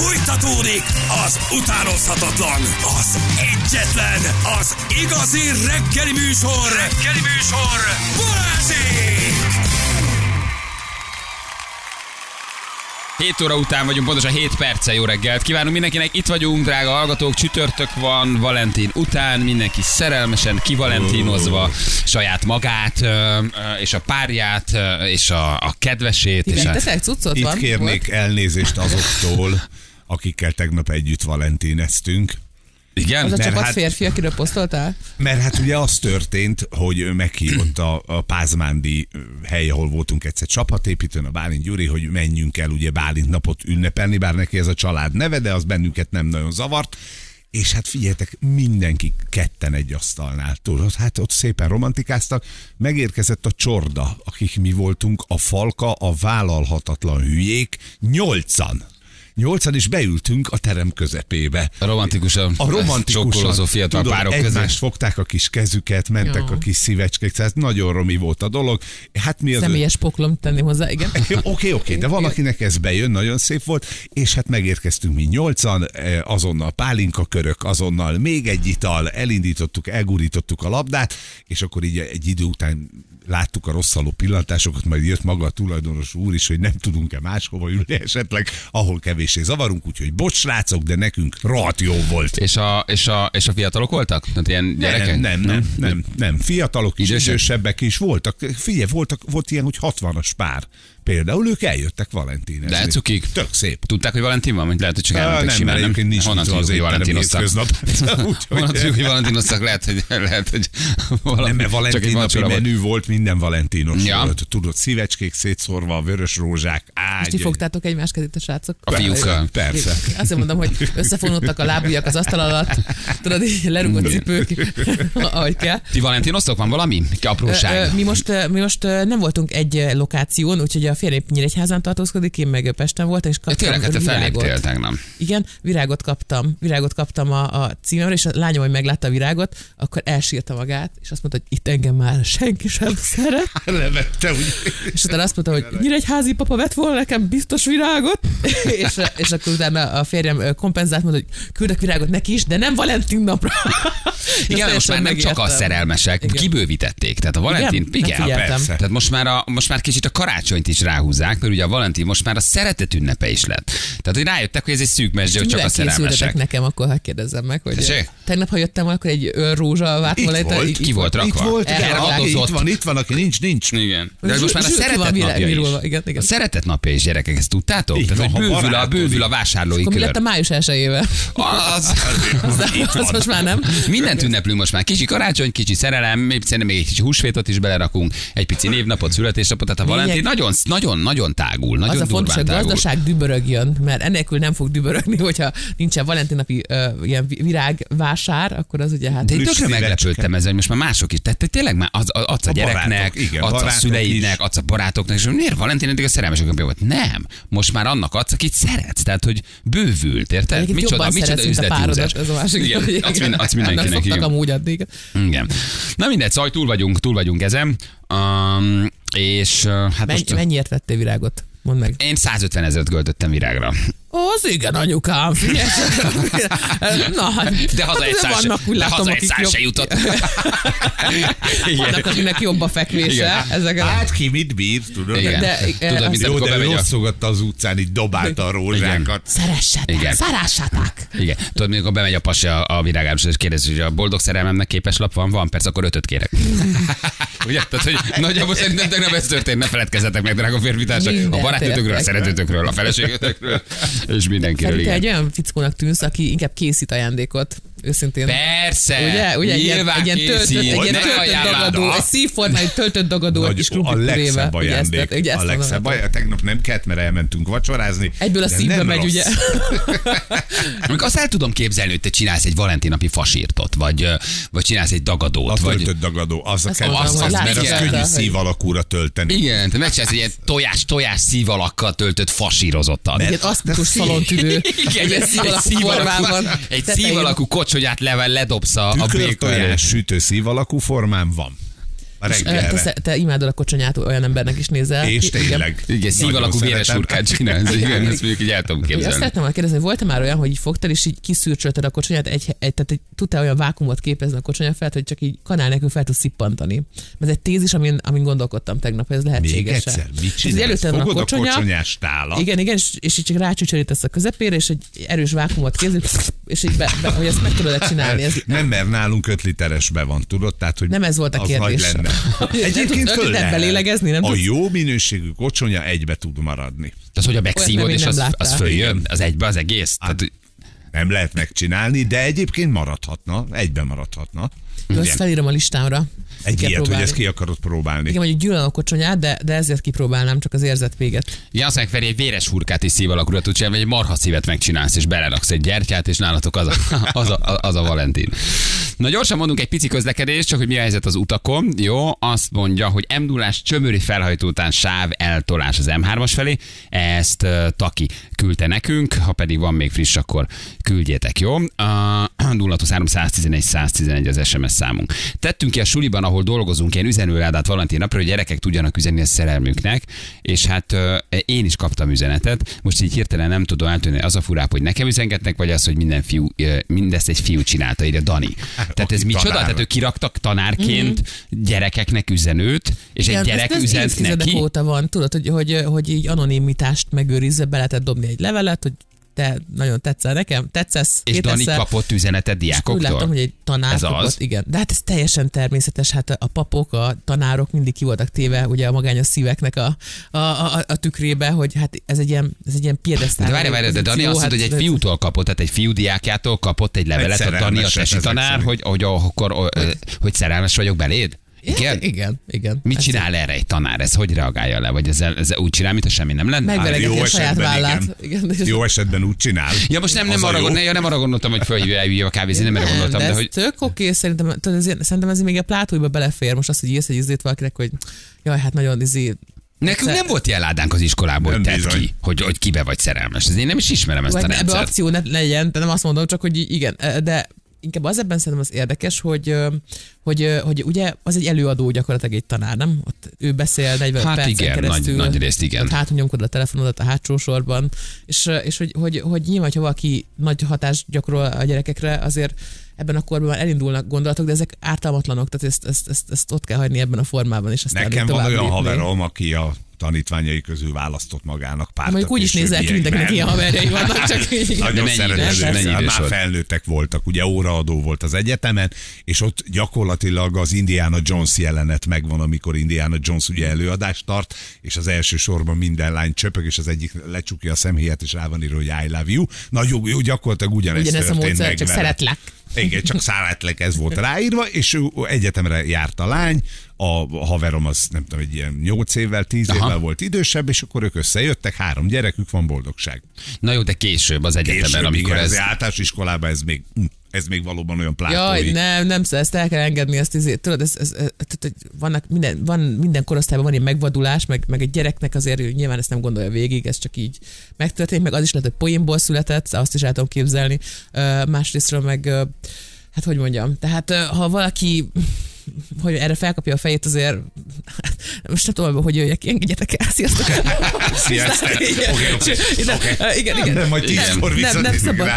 Fújtatódik az utánozhatatlan, az egyetlen, az igazi reggeli műsor, reggeli műsor, Balázsék! 7 óra után vagyunk, pontosan 7 perce jó reggelt. Kívánunk mindenkinek, itt vagyunk, drága hallgatók, csütörtök van, Valentin után, mindenki szerelmesen kivalentinozva saját magát, és a párját, és a, a kedvesét. és Igen, a... teszek cuccot Itt van? kérnék elnézést azoktól, akikkel tegnap együtt valentineztünk. Igen? Az a mert csapat hát- férfi, akiről posztoltál? Mert hát ugye az történt, hogy meghívott a, a Pázmándi hely, ahol voltunk egyszer csapatépítőn, a Bálint Gyuri, hogy menjünk el ugye Bálint napot ünnepelni, bár neki ez a család neve, de az bennünket nem nagyon zavart. És hát figyeljetek, mindenki ketten egy asztalnál. Tudod, hát ott szépen romantikáztak. Megérkezett a csorda, akik mi voltunk, a falka, a vállalhatatlan hülyék, nyolcan. Nyolcan is beültünk a terem közepébe. A romantikusan, A romantikusan, fiatal tudod, párok egymást fogták a kis kezüket, mentek Jó. a kis szívecskék, tehát nagyon romi volt a dolog. Hát mi az... Személyes poklom tenni hozzá, igen. Oké, oké, de van, akinek ez bejön, nagyon szép volt, és hát megérkeztünk mi nyolcan, eh, azonnal pálinka körök, azonnal még egy ital, elindítottuk, elgurítottuk a labdát, és akkor így egy idő után láttuk a rosszaló pillantásokat, majd jött maga a tulajdonos úr is, hogy nem tudunk-e máshova ülni esetleg, ahol kevéssé zavarunk, úgyhogy bocs srácok, de nekünk rohadt jó volt. És a, és, a, és a fiatalok voltak? Tehát ilyen gyerekek? Nem, nem, nem, nem, nem. Fiatalok is, idősebbek is voltak. Figyelj, voltak, volt ilyen, hogy 60-as pár. Például ők eljöttek Valentínezni. De cukik. Tök szép. Tudták, hogy Valentin van? Vagy lehet, hogy csak elmentek nem, simán, nem? nincs Honnan tudjuk, az hogy valentinoztak? Honnan tudjuk, hogy valentinoztak? Lehet, hogy, lehet, hogy valami, nem, mert Valentin napi menü volt, minden valentinos Ja. volt. Tudod, szívecskék szétszórva, vörös rózsák, ágy. És ti fogtátok egymás kezét a srácok? A fiúkkal. Persze. Azt mondom, hogy összefonódtak a lábujjak az asztal alatt, tudod, lerugott cipők, ahogy kell. Ti valentinoztok? Van valami? Apróság? Mi most, mi most nem voltunk egy lokáción, úgyhogy a férjem Nyíregyházán tartózkodik, én meg Pesten voltam, és kaptam Tényleg, hát te virágot. tegnap. Igen, virágot kaptam, virágot kaptam a, a címemre, és a lányom, hogy meglátta a virágot, akkor elsírta magát, és azt mondta, hogy itt engem már senki sem szeret. Levette, úgy. És utána azt mondta, hogy Nyíregyházi papa vett volna nekem biztos virágot, és, és akkor utána a férjem kompenzált, mondta, hogy küldök virágot neki is, de nem Valentin napra. Igen, most már nem csak a szerelmesek, Igen. kibővítették. Tehát a Valentin, Igen? Figyeltem. persze. Tehát most már, a, most már kicsit a karácsonyt is ráhúzzák, mert ugye a Valentin most már a szeretet ünnepe is lett. Tehát, hogy rájöttek, hogy ez egy szűk mesdje, hogy csak a szerelmesek. nekem, akkor ha kérdezzem meg, hogy Tessék? tegnap, ha jöttem, akkor egy rózsa Itt volna. volt, Ki volt Itt rakva? volt, de Elrakták. aki itt van, itt van, aki nincs, nincs. Igen. De most már a szeretet napja is. Igen, igen. A szeretet napja is, gyerekek, ezt tudtátok? Tehát, hogy bővül a, bővül a vásárlói Akkor mi kör. lett a május elsőjével? Az, Az most már nem. Mindent ünneplünk most már. Kicsi karácsony, kicsi szerelem, még- szerintem még egy kicsi húsvétot is belerakunk, egy pici névnapot, születésnapot, tehát a Valentin nagyon, nagyon, nagyon tágul, nagyon Az a fontos, hogy a tágul. gazdaság dübörögjön, mert enélkül nem fog dübörögni, hogyha nincsen valentinapi uh, ilyen vi- virágvásár, akkor az ugye hát... De én tökre meglepődtem ezzel, hogy most már mások is. Tehát te tényleg már az, az, adsz a A gyereknek, barátok, igen, adsz a szüleidnek, is. adsz a barátoknak, és miért Valentin eddig a szerelmesek volt? Nem. Most már annak adsz, akit szeretsz. Tehát, hogy bővült, érted? Egyébként Micsoda, micsoda üzleti párodat, húzás. ez a másik. Igen, hogy adsz, minden, adsz Nem mindenkinek. Igen. amúgy addig. igen. Na mindegy, szóval túl vagyunk, túl vagyunk ezen. Um, és hát Mennyi, most... mennyiért vettél virágot? Mondd meg. Én 150 ezeret költöttem virágra. Az igen, anyukám, figyelj. Na, hát, De haza hát egy szál se, vannak, úgy de látom, haza egy akik szál jobb- se jutott. Vannak, akinek jobb a fekvése. Igen. Ezek a... Hát ki mit bír, tudod? Igen. De- Tudod, mint Jó, de rosszogatta az utcán, így dobálta a rózsákat. Szeressetek, Igen. szeressetek. Igen. Tudod, mikor bemegy a pasi a, a virágáros, és kérdezi, hogy a boldog szerelmemnek képes lap van? Van, persze, akkor ötöt kérek. Ugye? Tehát, hogy nagyjából szerintem tegnap ez történt, ne feledkezzetek meg, drága férfitársak, a Mindent barátnőtökről, a szeretőtökről, a feleségetekről, és mindenkiről. Szerintem egy olyan fickónak tűnsz, aki inkább készít ajándékot. Őszintén. Persze, Ugye, ugye egy ilyen, nyilván egy ilyen töltött, egy ilyen töltött dagadó, egy szívformájú töltött dagadó, egy Nagy, kis a legszebb Ugye ezt- ajándék. ugye ezt A legszebb ajándék. Tegnap nem kellett, mert elmentünk vacsorázni. Egyből a szívbe megy, rossz. ugye? Amikor azt el tudom képzelni, hogy te csinálsz egy valentinapi fasírtot, vagy, vagy csinálsz egy dagadót, A vagy... töltött dagadó, az a Azt mondom, az, az, mert az könnyű szív alakúra tölteni. Igen, te megcsinálsz egy ilyen tojás, tojás szívalakkal töltött fasírozottat. Egy asztikus szalontüdő. Igen, Egy szív alakú. Egy szív alakú kocsonyát level ledobsz a, a béka elé. Tükörtojás sütő szív alakú formán van. És, ö, te, reggelre. te imádod a kocsonyát, olyan embernek is nézel. És Igen. tényleg. Igen, szív alakú véres hurkát csinálsz. Igen, ezt mondjuk így el tudom Ugye azt képzelni. szeretném volna kérdezni, hogy volt-e már olyan, hogy így fogtál, és így kiszűrcsölted a kocsonyát, egy, egy, tehát egy, tudtál olyan vákumot képezni a kocsonya felett, hogy csak így kanál nélkül fel tudsz szippantani. Ez egy tézis, amin, amin gondolkodtam tegnap, hogy ez Még lehetséges. egyszer, mit csinálsz? előtted van a Fogod a kocsonya, kocsonyás tálat, igen, igen, és, és így csak rácsücsörítesz a közepére, és egy erős vákumot képzel, és így be, be, hogy ezt meg tudod csinálni. Ez, Nem, mert nálunk 5 literesbe van, tudod? Tehát, hogy Nem ez volt a kérdés. Nem Egyébként föl lehet. belélegezni, nem A tudsz? jó minőségű kocsonya egybe tud maradni. Az, hogy a megszívod, és nem az, az följön, az egybe az egész. Hát, Tehát, Nem lehet megcsinálni, de egyébként maradhatna, egybe maradhatna. Jó, ezt felírom a listámra. Egy ilyet, hogy próbálni. ezt ki akarod próbálni. Igen, mondjuk gyűlölöm a kocsonyát, de, de ezért kipróbálnám, csak az érzet véget. Ja, azt mondják, Feri, egy véres hurkát is szív alakúra tud csinálni, vagy egy marha szívet megcsinálsz, és beleraksz egy gyertyát, és nálatok az a, az a, az a Valentin. Na gyorsan mondunk egy pici közlekedést, csak hogy mi a helyzet az utakon. Jó, azt mondja, hogy m 0 csömöri felhajtó után sáv eltolás az M3-as felé. Ezt uh, Taki küldte nekünk, ha pedig van még friss, akkor küldjétek, jó? Uh, 023 111 111 az SMS számunk. Tettünk ki a suliban, ahol dolgozunk, ilyen üzenőládát Valentin napra, hogy gyerekek tudjanak üzenni a szerelmüknek, és hát én is kaptam üzenetet. Most így hirtelen nem tudom eltűnni, az a furább, hogy nekem üzengetnek, vagy az, hogy minden fiú, mindezt egy fiú csinálta, írja Dani. Tehát ez micsoda? tanár. Tehát ők kiraktak tanárként gyerekeknek üzenőt, és egy gyerek ez, ez üzent neki. óta van, tudod, hogy, hogy, hogy így anonimitást megőrizve, be lehetett dobni egy levelet, hogy te nagyon tetszel nekem, tetszesz, És Dani kapott üzenetet És akkor úgy láttam, hogy diákoktól. egy tanár Ez kapott, az? igen. De hát ez teljesen természetes, hát a papok, a tanárok mindig ki voltak téve ugye a magányos szíveknek a, a, a, a tükrébe, hogy hát ez egy ilyen, ez egy ilyen piedesztál. De várj, várj, de Dani azt mondta, hogy egy fiútól kapott, tehát egy fiú diákjától kapott egy levelet a Dani, a tesi tanár, hogy, hogy, akkor, hogy szerelmes vagyok beléd? Igen? Igen, igen. Mit Ez- csinál erre egy tanár? Ez hogy reagálja le? Vagy ez, ez úgy csinál, mintha semmi nem lenne? Megveregeti jó a saját esetben vállát. igen. Igen, és- Jó esetben úgy csinál. Ja, most nem, nem, a arra, gond- ne, ja, nem arra gondoltam, hogy fölhívja a kávézni, nem erre gondoltam, de, de ez hogy tök oké, szerintem, ez, ilyen- szerintem ez még a plátóiba belefér. Most azt, hogy írsz egy izét valakinek, hogy jaj, hát nagyon izé, nekünk Egyszer- nem volt ilyen ládánk az iskolából, hogy Nem tedd ki, hogy, hogy kibe vagy szerelmes. Ez én nem is ismerem ezt a vagy ebbe rendszert. akció ne legyen, de nem azt mondom, csak hogy így igen, de inkább az ebben szerintem az érdekes, hogy, hogy, hogy ugye az egy előadó gyakorlatilag egy tanár, nem? Ott ő beszél 40 Hát percen igen, keresztül. nagy- nagy részt igen. Hátul nyomkod a telefonodat a hátsó sorban, és, és hogy, hogy, hogy nyilván, ha valaki nagy hatást gyakorol a gyerekekre, azért ebben a korban már elindulnak gondolatok, de ezek ártalmatlanok, tehát ezt, ezt, ezt, ezt ott kell hagyni ebben a formában, és aztán Nekem van olyan lépni. haverom, aki a tanítványai közül választott magának pártat. Mondjuk úgy is nézel ki, többiekben. ilyen haverjai vannak, csak így. Nagyon szeretem Már felnőttek voltak, ugye óraadó volt az egyetemen, és ott gyakorlatilag az Indiana Jones jelenet megvan, amikor Indiana Jones ugye előadást tart, és az első sorban minden lány csöpög, és az egyik lecsukja a szemhéját, és rá van írva, hogy I love you. Na jó, jó gyakorlatilag ugyanez Ugyanez a történt módszer, meg csak vele. szeretlek. Igen, csak szeretlek, ez volt ráírva, és ő egyetemre járt a lány, a haverom az nem tudom, egy ilyen 8 évvel, 10 Aha. évvel volt idősebb, és akkor ők összejöttek, három gyerekük van, boldogság. Na jó, de később az egyetemen, Később, amikor igen, ez... ez... általános iskolában ez még, hm, ez még valóban olyan Jaj, plátói. nem, nem, ezt el kell engedni, ezt izé, tudod, ez, ez, ez, tehát, hogy vannak minden, van minden korosztályban van ilyen megvadulás, meg, meg egy gyereknek azért ő nyilván ezt nem gondolja végig, ez csak így megtörténik, meg az is lehet, hogy poénból született, azt is el tudom képzelni. Ö, Másrésztről meg, hát hogy mondjam, tehát ha valaki hogy erre felkapja a fejét azért, most nem tudom, hogy jöjjek engedjetek el, sziasztok! Sziasztok! Igen. Igen, oké. Igen, igen. Nem, majd tízkor nem, nem, szabad,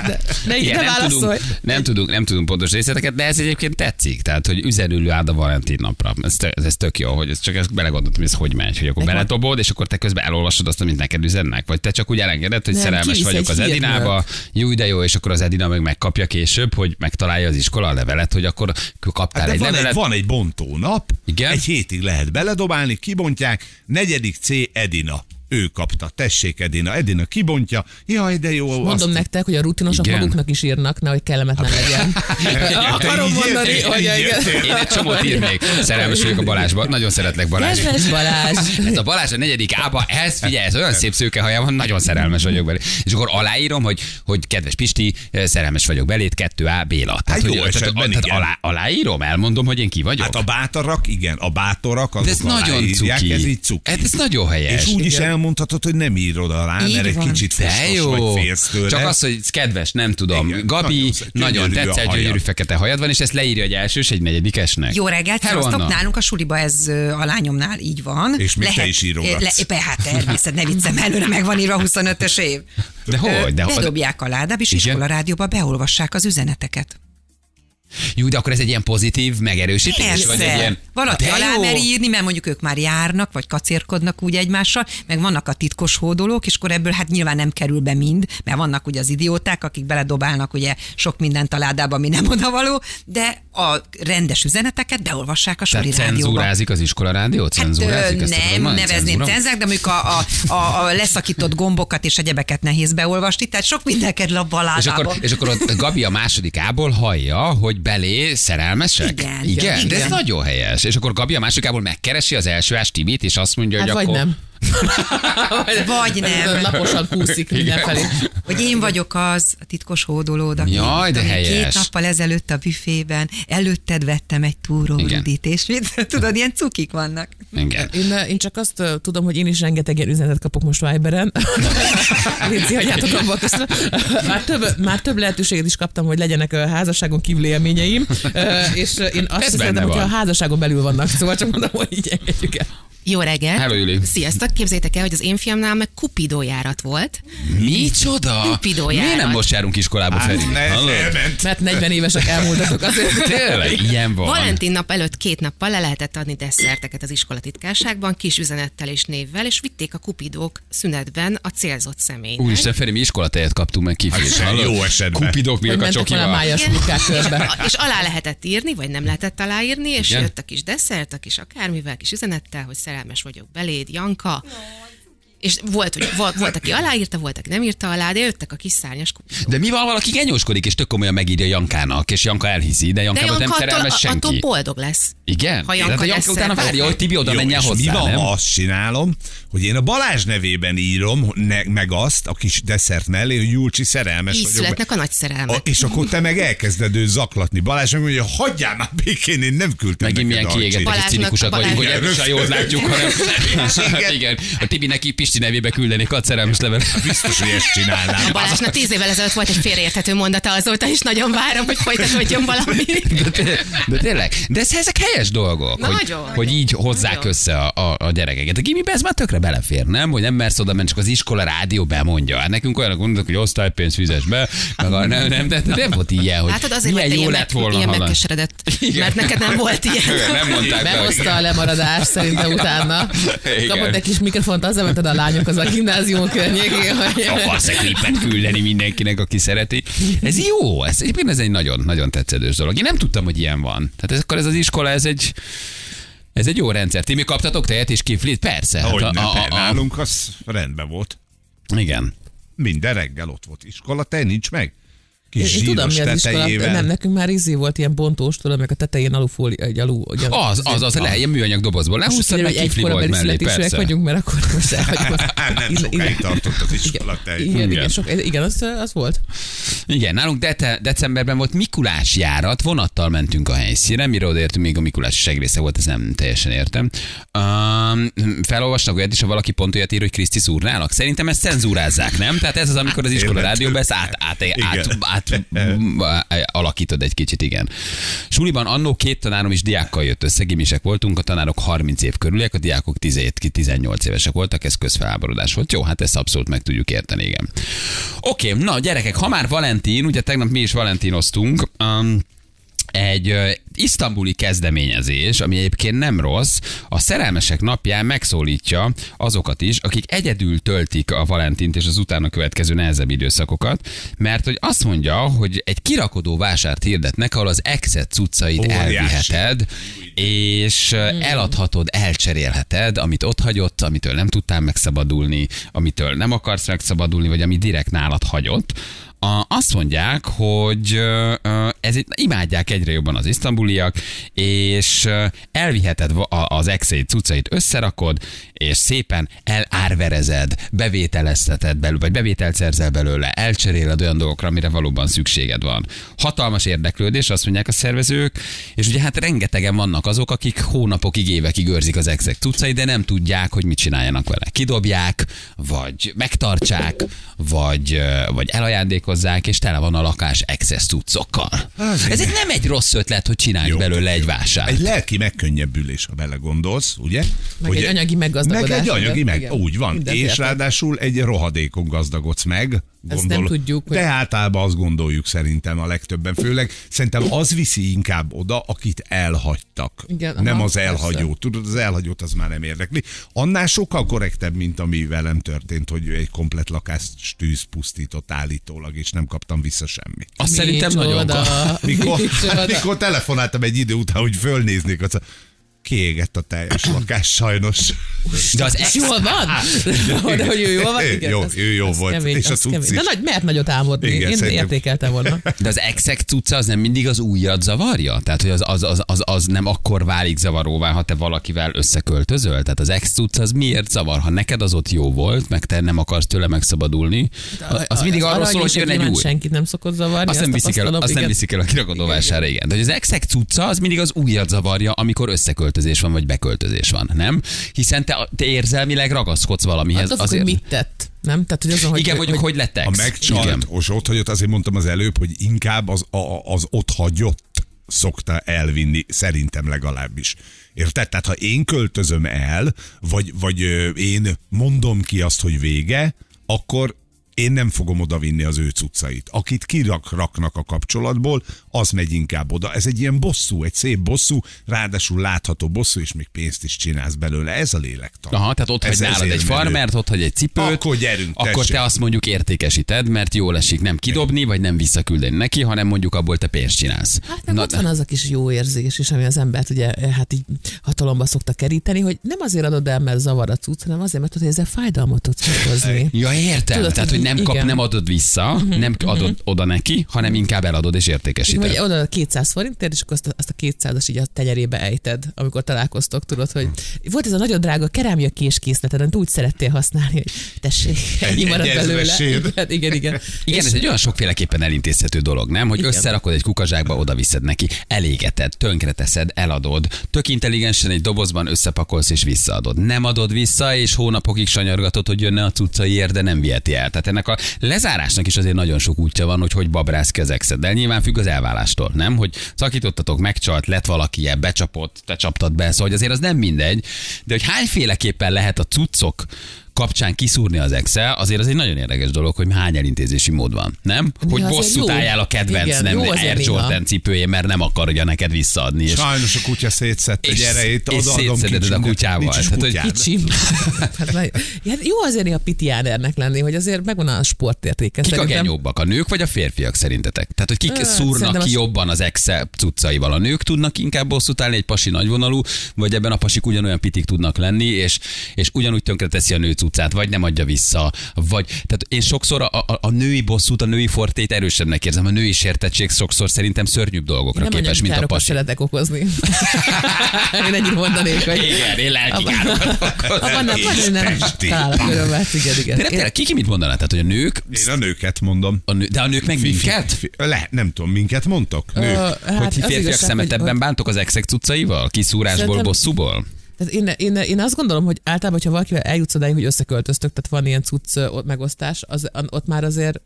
ne, Igen, ne nem, tudunk, nem, tudunk, nem tudunk pontos részleteket, de ez egyébként tetszik. Tehát, hogy üzenülő áld a Valentin napra. Ez, tök- ez, ez tök jó, hogy ez csak ezt belegondoltam, hogy ez hogy megy, hogy akkor beletobod, és akkor te közben elolvasod azt, amit neked üzennek. Vagy te csak úgy elengeded, hogy Nem, szerelmes vagyok az. Edinába, jó, de jó, és akkor az Edina meg megkapja később, hogy megtalálja az iskola a levelet, hogy akkor kaptál Hát egy van, levelet. egy, van egy bontó nap, Igen? egy hétig lehet beledobálni, kibontják, negyedik C Edina. Ő kapta, tessék Edina, Edina kibontja, jaj, de jó. Mondom azt- nektek, hogy a rutinosok Igen. maguknak is írnak, nehogy kellemetlen legyen. Akarom így mondani, hogy igen. Én egy csomót írnék. Szerelmes vagyok a Balázsba. Nagyon szeretlek Balázs. Kedves Balázs! Ez a Balázs a negyedik ába, ez figyelj, ez olyan szép szőke haja van, nagyon szerelmes vagyok belé. És akkor aláírom, hogy, hogy kedves Pisti, szerelmes vagyok beléd, 2A Béla. Tehát, Hát jó hogy, tehát, esetben tehát igen. alá, aláírom, elmondom, hogy én ki vagyok. Hát a bátorak, igen, a bátorak, de azok ez nagyon cuki. Ez így cuki. Hát ez nagyon helyes. És úgy is Igen. Mondhatod, hogy nem írod alá, Így mert egy van. kicsit jó. vagy félsz tőle. Csak az, hogy kedves, nem tudom. Igen, Gabi, nagyon nagyon, szép, gyönyörű a tetszett, hajad. gyönyörű fekete hajad van, és ezt leírja egy elsős, egy negyedikesnek. Jó reggelt, Hello, sziasztok! Nálunk a suliba ez ö, a lányomnál így van. És mit te is írogatsz? Le, hát természet, ne viccem, előre meg van írva 25-ös év. De hogy? Ö, De hogy? Bedobják a ládába, és Igen? iskola rádióba beolvassák az üzeneteket. Jó, de akkor ez egy ilyen pozitív megerősítés? Persze. Vagy egy ilyen... Valaki De alá mer írni, mert mondjuk ők már járnak, vagy kacérkodnak úgy egymással, meg vannak a titkos hódolók, és akkor ebből hát nyilván nem kerül be mind, mert vannak ugye az idióták, akik beledobálnak ugye sok mindent a ládába, ami nem odavaló, de a rendes üzeneteket beolvassák a Tehát sori rádióba. cenzúrázik az iskola rádió? Cenzúrázik? Hát, ö, akarod nem mondani? nevezném cenzák, de mondjuk a, a, a, a leszakított gombokat és egyebeket nehéz beolvasni, tehát sok minden kerül a És baládába. akkor, és akkor ott Gabi a második ából hallja, hogy belé szerelmesek? Igen. Igen? Igen. De ez Igen. nagyon helyes. És akkor Gabi a második ából megkeresi az első ás Timit, és azt mondja, Hát hogy vagy akkor... nem. Vagy nem. Laposan kúszik mindenfelé. Hogy én vagyok az, a titkos hódolód, aki Jaj, de helyes. két nappal ezelőtt a büfében előtted vettem egy túró rudit, és mit, tudod, ilyen cukik vannak. Igen. Én, én csak azt tudom, hogy én is rengeteg ilyen üzenetet kapok most Viberen. Léci, hagyjátok abba, köszönöm. Már több, már több lehetőséget is kaptam, hogy legyenek uh, házasságon kívüli élményeim, és én azt hogyha van. a házasságon belül vannak, szóval csak mondom, hogy így engedjük el. Jó reggelt! Hello, Juli. Sziasztok! Képzeljétek el, hogy az én fiamnál meg kupidó járat volt. Micsoda? Cupidó Miért nem most járunk iskolába, Feri? Hát, ne, Hallod? elment. Mert 40 évesek elmúltatok azért. Tényleg, ilyen van. Valentin nap előtt két nappal le lehetett adni desszerteket az iskola titkárságban, kis üzenettel és névvel, és vitték a kupidók szünetben a célzott személynek. Úristen, Feri, mi iskolatejet kaptunk meg kifizet. Hát jó esetben. Kupidok, mi a csokival. és alá lehetett írni, vagy nem lehetett aláírni, és Igen. jött a kis desszert, a kis akármivel, kis üzenettel, hogy szerelmes vagyok beléd, Janka. És volt, hogy volt, volt, aki aláírta, volt, aki nem írta alá, de jöttek a kis szárnyas kupidók. De mi van, valaki genyóskodik, és tök komolyan megírja Jankának, és Janka elhiszi, de nem Janka attól, szerelmes attól senki. boldog lesz. Igen? Ha De Janka a Janka utána várja, hogy Tibi oda Jó, menjen és hozzá, mi van, nem? ha azt csinálom, hogy én a Balázs nevében írom ne, meg azt a kis desszert mellé, hogy Julcsi szerelmes Így vagyok. születnek a nagy szerelmek. A, és akkor te meg elkezded ő zaklatni. Balázs meg mondja, hagyjál már békén, én nem küldtem Megint milyen neked kiégetett és cinikusak vagyunk, hogy Balázs- ebből se jót látjuk, hanem Igen. igen. A Tibi neki Pisti nevébe küldenék a szerelmes levelet. Biztos, hogy ezt csinálnám. A Balázsnak tíz évvel ezelőtt volt egy félreérthető mondata, azóta is nagyon várom, hogy folytatódjon valami. De, té- de tényleg, de ez, ezek helyes dolgok, hogy, Nagyon. hogy így hozzák Nagyon. össze a, a, a gyerekeket. A gimibe ez már tökre belefér, nem? Hogy nem mersz oda menni, csak az iskola rádió bemondja. Hát nekünk olyanok mondnak, hogy osztálypénzt fizes be, meg a, nem, nem, de nem volt ilyen, hogy Látod, azért milyen jó lett volna ilyen megkeseredett, mert neked nem volt ilyen. Nem mondták Behozta a lemaradást szerintem utána. Igen. Kapott egy kis mikrofont, azzal mented a lányokhoz a gimnázium környékén. hogy- akarsz egy klipet küldeni mindenkinek, aki szereti. Ez jó, ez, ez egy nagyon, nagyon tetszedős dolog. Én nem tudtam, hogy ilyen van. Tehát ez, akkor ez az iskola, ez egy, ez egy jó rendszer. Ti mi kaptatok tejet és kiflit? Persze. Hát Hogy a, nem, a, a, a, nálunk az rendben volt. igen. Minden reggel ott volt iskola, te nincs meg? Kis Én, tudom, mi az iskola. Nem, nekünk már izé volt ilyen bontós, tudom, meg a tetején alufóli, egy alu. Ugye, Az, az, az, le, ilyen műanyag dobozból. Lehúztad, kiderül, meg kifli volt mellé, persze. vagyunk, mert akkor most elhagyom. nem sokáig tartott az iskola Igen, igen, Igen. igen, sok, igen az, az volt. Igen, nálunk de- decemberben volt Mikulás járat, vonattal mentünk a helyszínre, mire odaértünk, még a Mikulás segrésze volt, ez nem teljesen értem. Um, felolvasnak olyat is, ha valaki pont olyat ír, hogy Kriszti szúrnálak. Szerintem ezt cenzúrázzák, nem? Tehát ez az, amikor az iskola Tényleg. rádióban ezt át, át, át, Igen. át, át, alakítod egy kicsit, igen. Suliban annó két tanárom is diákkal jött össze, gimisek voltunk, a tanárok 30 év körüliek, a diákok 17-18 évesek voltak, ez közfelháborodás volt. Jó, hát ezt abszolút meg tudjuk érteni, igen. Oké, na gyerekek, ha már Valentin, ugye tegnap mi is valentinoztunk, um, egy isztambuli kezdeményezés, ami egyébként nem rossz, a szerelmesek napján megszólítja azokat is, akik egyedül töltik a Valentint és az utána következő nehezebb időszakokat, mert hogy azt mondja, hogy egy kirakodó vásárt hirdetnek, ahol az exet cuccait Óriási. elviheted, és ö, eladhatod, elcserélheted, amit ott hagyott, amitől nem tudtál megszabadulni, amitől nem akarsz megszabadulni, vagy ami direkt nálad hagyott, a, azt mondják, hogy ez itt imádják egyre jobban az isztambuliak, és elviheted a- az exeit, cuccait összerakod, és szépen elárverezed, bevételezteted belőle, vagy bevételt szerzel belőle, elcseréled olyan dolgokra, amire valóban szükséged van. Hatalmas érdeklődés, azt mondják a szervezők, és ugye hát rengetegen vannak azok, akik hónapokig, évekig őrzik az exek cuccai, de nem tudják, hogy mit csináljanak vele. Kidobják, vagy megtartsák, vagy, vagy elajándékozzák, és tele van a lakás excess cuccokkal. Ez egy nem egy rossz ötlet, hogy csinálj Jó. belőle egy vásárt. Egy lelki megkönnyebbülés, ha belegondolsz, ugye? Meg Hogy egy anyagi meggazdagodás. Meg egy anyagi igen, meg, igen. úgy van. Mindent és értek. ráadásul egy rohadékon gazdagodsz meg. Ezt nem tudjuk, hogy- De általában azt gondoljuk szerintem a legtöbben. Főleg szerintem az viszi inkább oda, akit elhagytak. Igen, nem aha, az persze. elhagyó. Tudod, az elhagyót az már nem érdekli. Annál sokkal korrektebb, mint ami velem történt, hogy egy komplet lakást tűz pusztított állítólag, és nem kaptam vissza semmit. Azt szerintem nagyon Mikor, mikor telefonáltam egy idő után, hogy fölnéznék, az kiégett a teljes lakás sajnos. De az ex, jól van? De hogy ő jól van? Igen, Jó, az- ő jó az volt, Kemény, és a az kemény. cucc De nagy, mert nagyot álmodni. Igen, Én szerintem- értékeltem volna. de az exek cucca az nem mindig az újat zavarja? Tehát, hogy az, az, az, az, az nem akkor válik zavaróvá, ha te valakivel összeköltözöl? Tehát az ex cucc az miért zavar? Ha neked az ott jó volt, meg te nem akarsz tőle megszabadulni, az mindig arról szól, hogy jön egy új. Senkit nem szokott zavarni. Azt nem viszik el, azt nem viszik el a kirakodóvására, igen. De az exek cucca az mindig az újat zavarja, amikor összeköltözés van, vagy beköltözés van, nem? Hiszen te, te érzelmileg ragaszkodsz valamihez. Attól függ, hogy mit tett. Nem? Tehát, hogy azon, hogy, igen, hogy, hogy, hogy lett ex. A megcsalt, és ott hagyott, azért mondtam az előbb, hogy inkább az, a, az ott hagyott szokta elvinni, szerintem legalábbis. Érted? Tehát ha én költözöm el, vagy, vagy ö, én mondom ki azt, hogy vége, akkor én nem fogom odavinni az ő cuccait. Akit kiraknak a kapcsolatból, az megy inkább oda. Ez egy ilyen bosszú, egy szép bosszú, ráadásul látható bosszú, és még pénzt is csinálsz belőle. Ez a lélektan. Aha, tehát ott Ez hagy nálad egy farmert, ott hagy egy cipőt. Akkor gyerünk, Akkor tessék. te azt mondjuk értékesíted, mert jól esik nem kidobni, vagy nem visszaküldeni neki, hanem mondjuk abból te pénzt csinálsz. Hát meg ott van az a kis jó érzés is, ami az embert ugye hát így hatalomba szokta keríteni, hogy nem azért adod el, mert zavar a cucc, hanem azért, mert tudod, hogy ezzel fájdalmat tudsz okozni. Ja, értem. Tudod, Tehát, hogy nem, kap, igen. nem adod vissza, nem adod oda neki, hanem inkább eladod és értékesíted. Vagy oda 200 forintért, és akkor azt a, azt a 200-as így a tenyerébe ejted, amikor találkoztok, tudod, hogy volt ez a nagyon drága kerámia késkészleted, amit úgy szerettél használni, hogy tessék, ennyi Egy- marad egy belőle. ezresér. Igen, igen, igen. Igen, ez egy olyan sokféleképpen elintézhető dolog, nem? Hogy Igen. összerakod egy kukazsákba, oda viszed neki, elégeted, tönkreteszed, eladod, tök intelligensen egy dobozban összepakolsz és visszaadod. Nem adod vissza, és hónapokig sanyargatod, hogy jönne a cuccaiért, de nem viheti el. Tehát ennek a lezárásnak is azért nagyon sok útja van, hogy hogy babrász az exeddel. Nyilván függ az elválástól, nem? Hogy szakítottatok, megcsalt, lett valaki ilyen, becsapott, te csaptad be, szóval hogy azért az nem mindegy, de hogy hányféleképpen lehet a cuccok kapcsán kiszúrni az Excel, azért az egy nagyon érdekes dolog, hogy hány elintézési mód van, nem? Hogy bosszút álljál a kedvenc Igen, nem Air. Jordan cipőjén, mert nem akarja neked visszaadni. És, Sajnos a kutya szétszette és, gyereit, és szétszeded a kutyával. nincs Tehát, hogy kutyád. Kicsi. hát, jó azért néha pitiánernek lenni, hogy azért megvan a sportértéke. Kik a genyóbbak, a nők vagy a férfiak szerintetek? Tehát, hogy kik szúrnak ki az- jobban az Excel cuccaival? A nők tudnak inkább bosszút állni, egy pasi nagyvonalú, vagy ebben a pasik ugyanolyan pitik tudnak lenni, és, és ugyanúgy tönkre teszi a nő cuccát, vagy nem adja vissza, vagy, tehát én sokszor a, a, a női bosszút, a női fortét erősebbnek érzem, a női sértettség sokszor szerintem szörnyűbb dolgokra Én nem képes, mint a pasi. szeretek okozni. Én ennyit mondanék, hogy... Igen, én lelki Abban- károkat okozom. Abban nem, vagy nem Testi. találok örömet, igen, igen. De nem, tényleg, ki, ki mit mondaná? Tehát, hogy a nők, Én a nőket mondom. a nő, de a nők meg minket? fi- Le, nem tudom, minket mondtok? Nők. Ö, Hát, hogy ti férfiak hogy- bántok az exek cuccaival? Kiszúrásból, bosszúból? Tehát én, én, én, azt gondolom, hogy általában, hogyha valakivel eljutsz odáig, hogy összeköltöztök, tehát van ilyen cucc ott megosztás, az, ott már azért,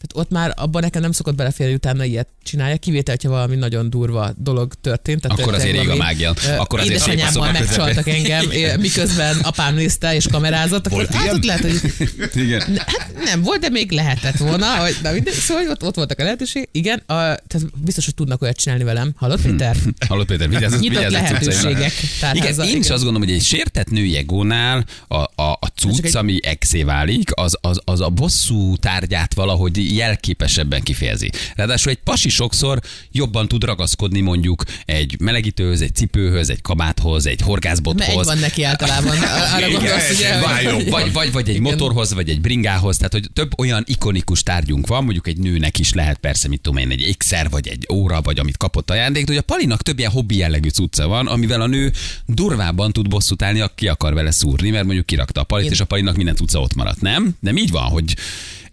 tehát ott már abban nekem nem szokott beleférni, utána ilyet csinálja, kivétel, hogyha valami nagyon durva dolog történt. Tehát Akkor azért ég a mágia. Akkor azért édesanyámmal megcsaltak engem, miközben apám nézte és kamerázott, akkor Volt hát lehet, hogy Igen. Ne, hát nem volt, de még lehetett volna. Hogy, na mindegy, szóval ott, ott voltak a lehetőség. Igen, a, tehát biztos, hogy tudnak olyat csinálni velem. Hallod, Péter? Hallod Péter, vigyázz, Nyitott vigyázz lehetőségek Igen, én is igen. azt gondolom, hogy egy sértett női egónál a, a, a cucc, egy- ami exé válik, az, az, az a bosszú tárgyát valahogy jelképesebben kifejezi. Ráadásul egy pasi sokszor jobban tud ragaszkodni mondjuk egy melegítőhöz, egy cipőhöz, egy kabáthoz, egy Mert egy horgászbothoz. van neki általában. Arra gondolsz, ugye? váljon. Vagy, vagy, vagy egy Igen. motorhoz, vagy egy bringához, tehát hogy több olyan ikonikus tárgyunk van, mondjuk egy nőnek is lehet persze, mit tudom én, egy ékszer, vagy egy óra, vagy amit kapott ajándék, de hogy a Palinak több ilyen hobbi jellegű cucca van, amivel a nő durvábban abban tud bosszút állni, aki akar vele szúrni, mert mondjuk kirakta a palit, Én- és a palinak minden utca ott maradt, nem? Nem így van, hogy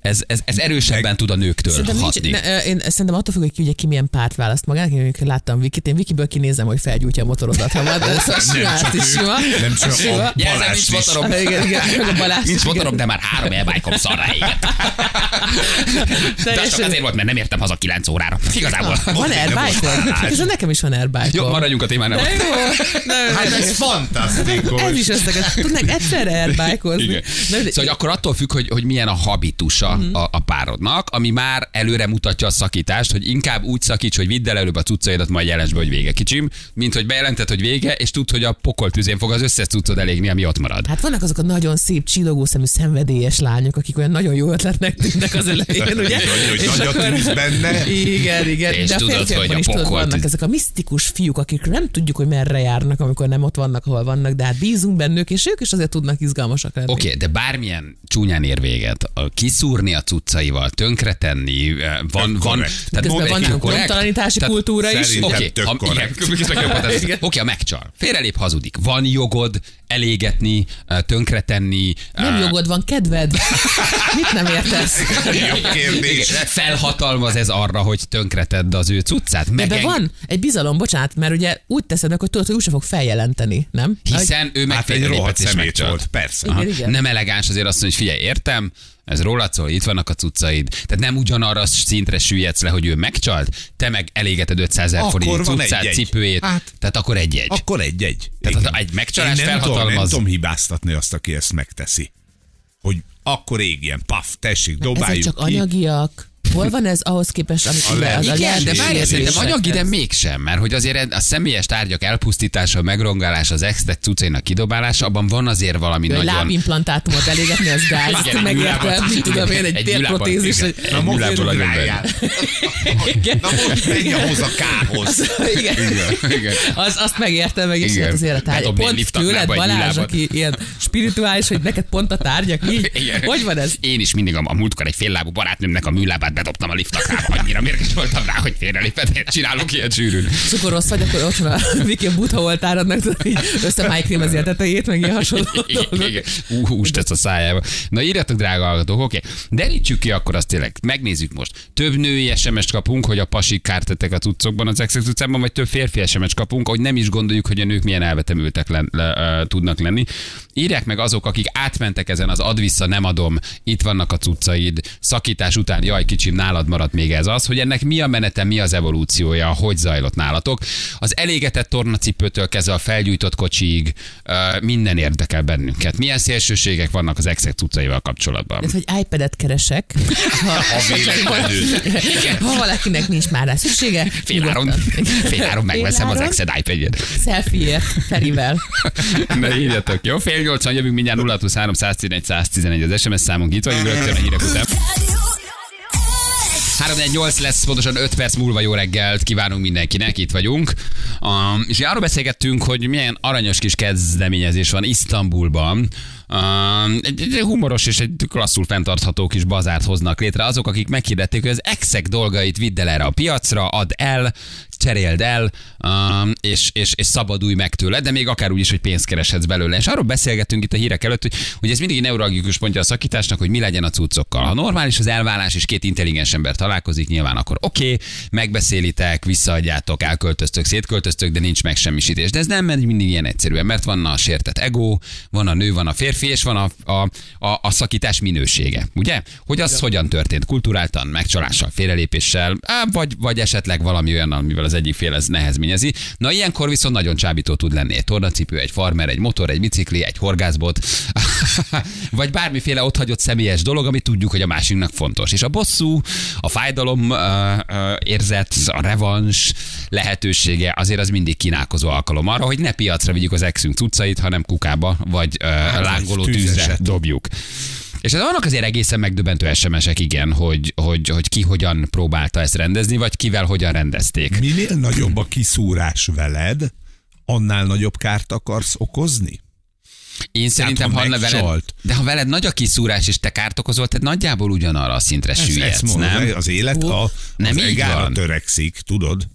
ez, ez, ez erősebben tud a nőktől Szerintem nincs, hatni. ne, ö, én szerintem attól függ, hogy ki, ugye, ki milyen párt választ magának. Én láttam Vikit, én Vikiből kinézem, hogy felgyújtja a motorodat. Ha van, de ez a csak is sima. nem csak Sima. a Jelzem, Balázs nincs is. motorom. Igen, igen, meg a Balázs Nincs motorom, igen. de már három elbájkom szarra éget. De csak azért volt, mert nem értem haza 9 órára. Igazából. Van airbike Ez nekem is van airbike Jó, maradjunk a témánál. Hát ez fantasztikus. ez is összeget. Tudnánk egyszerre airbike-ozni. Igen. Szóval akkor attól függ, hogy, hogy milyen a habitusa Mhm. a, a párodnak, ami már előre mutatja a szakítást, hogy inkább úgy szakíts, hogy vidd el előbb a cuccaidat, majd jelensd be, hogy vége kicsim, mint hogy bejelented, hogy vége, és tudd, hogy a pokol tüzén fog az összes cuccod elégni, ami ott marad. Hát vannak azok a nagyon szép, csillogó szemű, szenvedélyes lányok, akik olyan nagyon jó ötletnek tűnnek az elején, ugye? Hogy És nagy a akkor- tűz benne. Igen, igen. És de a tudod, hogy a pokol vannak tűz- ezek a misztikus fiúk, akik nem tudjuk, hogy merre járnak, amikor nem ott vannak, ahol vannak, de hát bízunk bennük, és ők is azért tudnak izgalmasak lenni. Oké, okay, de bármilyen csúnyán ér véget, a kiszúrni a cuccaival, tönkretenni, eh, van, van, mo- van egy- nálunk korrekt? nyomtalanítási Tehát- kultúra is. Oké, ezt. Oké, a megcsal. Félrelép, hazudik. Van jogod elégetni, eh, tönkretenni. Nem eh, jogod van, kedved. Mit nem értesz? Jobb kérdés. Felhatalmaz ez arra, hogy tönkretedd az ő cuccát. De Megeng- van egy bizalom, bocsánat, mert ugye úgy teszed meg, hogy tudod, hogy úgyse fog feljelenteni, nem? Hiszen ő meg Hát egy rohadt szemét volt, persze. Igen, igen. Nem elegáns azért azt mondani, hogy figyelj, értem, ez rólad szól, itt vannak a cuccaid. Tehát nem ugyanarra a szintre süllyedsz le, hogy ő megcsalt, te meg elégeted 500 ezer forint cuccát, egy-egy. cipőjét, Hát. tehát akkor egy-egy. Akkor egy-egy. Tehát Igen. egy megcsalás Én nem tudom, nem felhatalmaz. tudom hibáztatni azt, aki ezt megteszi. Hogy akkor égjen, paf, tessék, Ezek dobáljuk csak ki. anyagiak. Hol van ez ahhoz képest, amit A ugye, az a Igen, de jelzés- várj, szerintem anyagi, de mégsem, mert hogy azért a személyes tárgyak elpusztítása, megrongálása, az extek cuccainak kidobálása, abban van azért valami nagyon... lábimplantátumot elégetni, az gáz. Igen, megértem, mit tudom én, egy Egy térprotézis. Na most menj ahhoz a kához. Igen. Igen. Az, azt megértem meg, és Igen. hát azért a tárgyak. Pont tőled, egy Balázs, aki ilyen spirituális, hogy neked pont a tárgyak így. Hogy van ez? Én is mindig a, a múltkor egy féllábú barátnőmnek a műlábát bedobtam a liftakrába. Annyira mérges voltam rá, hogy félrelépett. Én csinálok ilyen sűrűn. Cukoros vagy, akkor ott van a Viki a butha oltáradnak, tudod, így összemájkrémezi a tetejét, meg ilyen hasonló húst tesz a szájába. Na írjatok, drága hallgatók, oké. Derítsük ki akkor azt tényleg. Megnézzük most. Több női SMS-t kapunk, hogy a pasik kártettek a cuccokban az exex utcában, vagy több férfi SMS-t kapunk, hogy nem is gondoljuk, hogy a nők milyen elvetemültek len, le, uh, tudnak lenni. Írják meg azok, akik átmentek ezen az ad vissza, nem adom, itt vannak a cuccaid, szakítás után, jaj, kicsim, nálad maradt még ez az, hogy ennek mi a menete, mi az evolúciója, hogy zajlott nálatok. Az elégetett tornacipőtől kezdve a felgyújtott kocsig, uh, minden érdekel bennünket. Milyen szélsőségek vannak az exek cuccaival kapcsolatban? Ez, hogy iPad-et keresek. Ha, A véletlenül. ha valakinek nincs már rá szüksége. Féláron, nyugodtan. féláron megveszem az Féláron. exed iPad-jét. Selfie-ért Ferivel. Na írjatok, jó? Fél nyolcan jövünk mindjárt 0 3 111 111 az SMS számunk. Itt vagyunk rögtön a hírek után. 3-8 lesz, pontosan 5 perc múlva jó reggelt kívánunk mindenkinek, itt vagyunk. Um, és arról beszélgettünk, hogy milyen aranyos kis kezdeményezés van Isztambulban. Um, egy, egy humoros és egy klasszul fenntartható kis bazárt hoznak létre azok, akik meghirdették, hogy az exek dolgait vidd el erre a piacra, add el, cseréld el, um, és, és, és szabadulj meg tőle, de még akár úgy is, hogy pénzt kereshetsz belőle. És arról beszélgettünk itt a hírek előtt, hogy, hogy ez mindig egy neuralgikus pontja a szakításnak, hogy mi legyen a cuccokkal. Ha normális az elvállás, és két intelligens ember találkozik, nyilván akkor oké, okay, megbeszélitek, visszaadjátok, elköltöztök, szétköltöztök, de nincs megsemmisítés. De ez nem megy mindig ilyen egyszerűen, mert van a sértett ego, van a nő, van a férfi, és van a, a, a, a szakítás minősége. Ugye? Hogy az hogyan történt? Kulturáltan, megcsalással, félrelépéssel, á, vagy, vagy esetleg valami olyan, amivel az egyik fél ez nehezményezi. Na ilyenkor viszont nagyon csábító tud lenni egy tornacipő, egy farmer, egy motor, egy bicikli, egy horgászbot, vagy bármiféle otthagyott személyes dolog, ami tudjuk, hogy a másiknak fontos. És a bosszú, a fájdalom uh, uh, érzet, a revans lehetősége azért az mindig kínálkozó alkalom arra, hogy ne piacra vigyük az exünk cuccait, hanem kukába, vagy uh, lángoló tűzre dobjuk. És ez vannak azért egészen megdöbbentő SMS-ek, igen, hogy, hogy, hogy ki hogyan próbálta ezt rendezni, vagy kivel hogyan rendezték. Minél nagyobb a kiszúrás veled, annál nagyobb kárt akarsz okozni? Én szerintem, ha ha veled, de ha veled nagy a kiszúrás, és te kárt okozol, te nagyjából ugyanarra a szintre Ez, süllyedsz, ez mondom, nem? az élet a, Nem az így egára van. törekszik, tudod?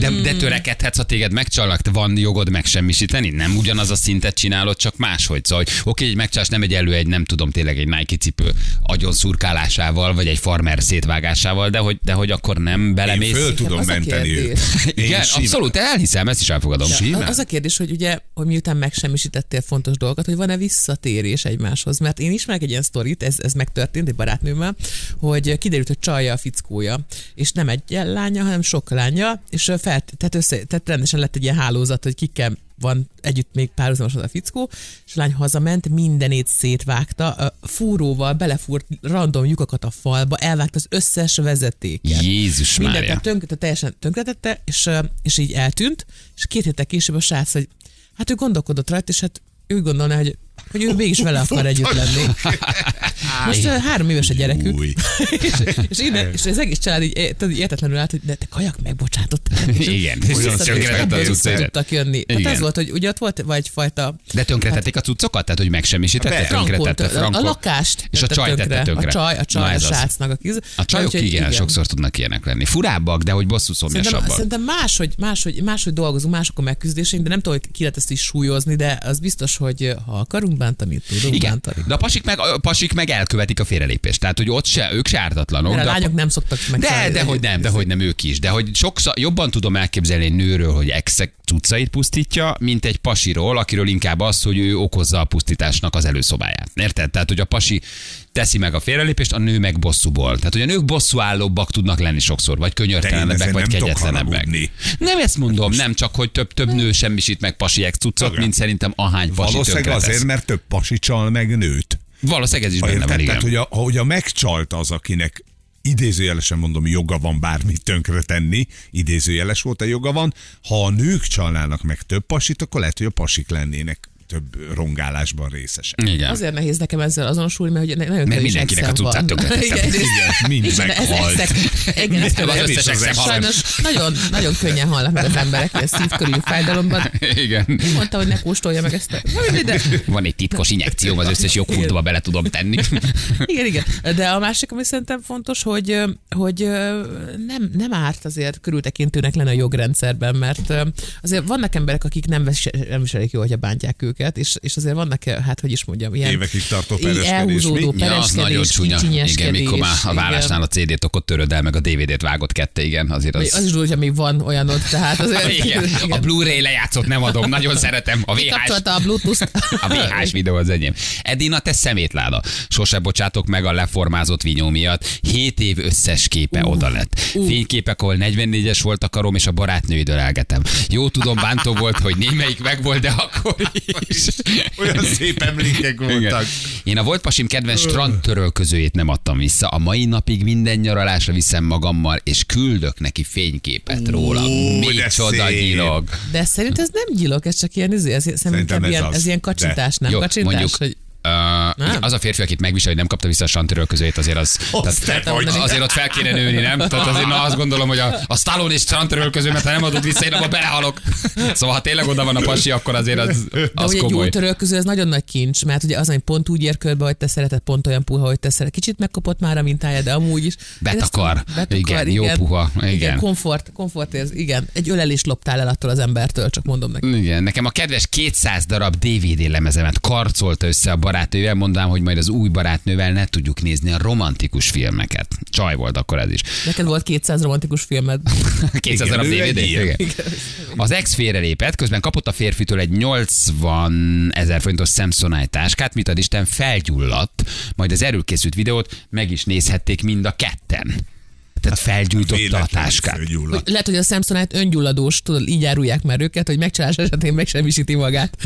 De, de törekedhetsz, ha téged megcsalnak, te van jogod megsemmisíteni? Nem ugyanaz a szintet csinálod, csak máshogy. Szóval, hogy oké, egy megcsalás nem egy elő, egy nem tudom, tényleg egy Nike cipő agyon szurkálásával, vagy egy farmer szétvágásával, de hogy, de hogy akkor nem Én belemész. föl tudom menteni őt. Én Igen, abszolút, elhiszem, ezt is elfogadom. Ja, az a kérdés, hogy ugye, hogy miután megsemmisítettél fontos dolgokat, hogy van-e visszatérés egymáshoz. Mert én ismerek egy ilyen sztorit, ez, ez megtörtént egy barátnőmmel, hogy kiderült, hogy csalja a fickója, és nem egy lánya, hanem sok lánya, és fel, tehát, össze, tehát rendesen lett egy ilyen hálózat, hogy kikkel van együtt még párhuzamosan a fickó, és a lány hazament, mindenét szétvágta, fúróval belefúrt random lyukakat a falba, elvágta az összes vezetéket. Jézus Mindent Mária. tehát teljesen tönkretette, és, és így eltűnt, és két héttel később a srác, hogy hát ő gondolkodott rajta, és hát úgy gondolná, hogy, hogy ő mégis vele akar együtt lenni. Most ö, három éves a gyerekük, és, és, innen, és az egész család így, é- tudod, értetlenül állt, hogy de te kajak megbocsátott. Igen, olyan tudtak jönni. Igen. az volt, hogy ugye ott volt vagy egyfajta De tönkretették a cuccokat? Tehát, hogy megsemmisítette, tönkretette, a, a lakást És a csaj tette tönkre. A csaj, a csaj, a srácnak a kiz. A csajok igen, sokszor tudnak ilyenek lenni. Furábbak, de hogy bosszú szomjasabbak. szerintem máshogy, máshogy, máshogy dolgozunk, mások a megküzdéseink, de nem tudom, hogy ki lehet ezt is súlyozni, de az biztos, hogy ha akarunk bántani, tudunk Igen, bántani. de a pasik meg, a pasik meg elkövetik a félrelépést. Tehát, hogy ott se, ők se ártatlanok. Mert a lányok nem szoktak meg. De, de hogy nem, de hogy nem ők is. De hogy sokszor jobban tudom elképzelni egy nőről, hogy exek cuccait pusztítja, mint egy pasiról, akiről inkább az, hogy ő okozza a pusztításnak az előszobáját. Érted? Tehát, hogy a pasi teszi meg a félrelépést, a nő meg bosszúból. Tehát, hogy a nők bosszúállóbbak tudnak lenni sokszor, vagy könyörtelenebbek, vagy nem kegyetlenebbek. Nem ezt mondom, nem csak, hogy több, több nő semmisít meg pasi ex cuccot, mint szerintem ahány pasi Valószínűleg azért, mert több pasi csal meg nőt. Valószínűleg ez is benne van, igen. Tehát, hogy a, hogy a megcsalt az, akinek idézőjelesen mondom, joga van bármit tönkre tenni, idézőjeles volt a joga van, ha a nők csalnának meg több pasit, akkor lehet, hogy a pasik lennének több rongálásban részesek. Igen. Azért nehéz nekem ezzel azonosulni, mert ugye nagyon Mert mindenkinek a van. tönkretettem. Mind ez meghalt. Igen, Nem, az összes. Sajnos nagyon, nagyon könnyen halnak meg az emberek, ilyen szívkörüli fájdalomban. Igen. Mondta, hogy ne kóstolja meg ezt a... De Van egy titkos injekcióm, az összes joghurtba bele tudom tenni. Igen, igen. De a másik, ami szerintem fontos, hogy, hogy nem, nem árt azért körültekintőnek lenni a jogrendszerben, mert azért vannak emberek, akik nem, vis- nem viselik jól, hogyha bántják őket, és, és azért vannak, hát hogy is mondjam, ilyen Évekig tartó pereskedés? Ja, az nagyon csúnya. Igen, mikor már a vállásnál a CD-t akkor töröd el, meg a DVD-t vágott kette, igen, azért igen. Az az... is hogy még van olyanod, tehát azért... Igen, a Blu-ray lejátszott nem adom, nagyon szeretem. A VHS, a Bluetooth-t. a VHS videó az enyém. Edina, te szemétláda. Sose bocsátok meg a leformázott vinyó miatt. 7 év összes képe oda lett. Fényképek, ahol 44-es volt a karom, és a barátnőidől elgetem. Jó tudom, bántó volt, hogy némelyik meg volt, de akkor is. Olyan szép emlékek Igen. voltak. Én a volt pasim kedvenc strandtörölközőjét nem adtam vissza. A mai napig minden nyaralásra viszem magammal, és küldök neki fényképet róla. Micsoda gyilog. De szerint ez nem gyilok, ez csak ilyen, izé, ez, szerintem Szerintem ez ilyen, az. ez ilyen De. kacsintás, nem? Jó, kacsintás, mondjuk, hogy Uh, az a férfi, akit megvisel, hogy nem kapta vissza a strandtörölközőjét, azért az, Azt tehát, te vagy. azért ott fel kéne nőni, nem? Tehát azért na, azt gondolom, hogy a, a Stallone és strandtörölközőmet, ha nem adod vissza, én abba belehalok. Szóval, ha tényleg oda van a pasi, akkor azért az, De az egy jó komoly. törölköző, ez nagyon nagy kincs, mert ugye az, hogy pont úgy ér körbe, hogy te szereted, pont olyan puha, hogy te szereted. Kicsit megkapott már a mintája, de amúgy is. Betakar. Igen, jó puha. Igen. igen. komfort, komfort érz, igen. Egy ölelést loptál el attól az embertől, csak mondom neki. Igen, nekem a kedves 200 darab DVD lemezemet karcolta össze a barátnővel, mondám, hogy majd az új barátnővel ne tudjuk nézni a romantikus filmeket. Csaj volt akkor ez is. Neked volt 200 romantikus filmed. 200 Igen, darab DVD? Igen. Az ex félrelépett, közben kapott a férfitől egy 80 ezer forintos Samsonite táskát, mit ad Isten felgyulladt, majd az erőkészült videót meg is nézhették mind a ketten. Tehát felgyújtotta a táskát. Lehet, hogy a Samsonite öngyulladós, tudod, így árulják már őket, hogy megcsalás esetén megsemmisíti magát.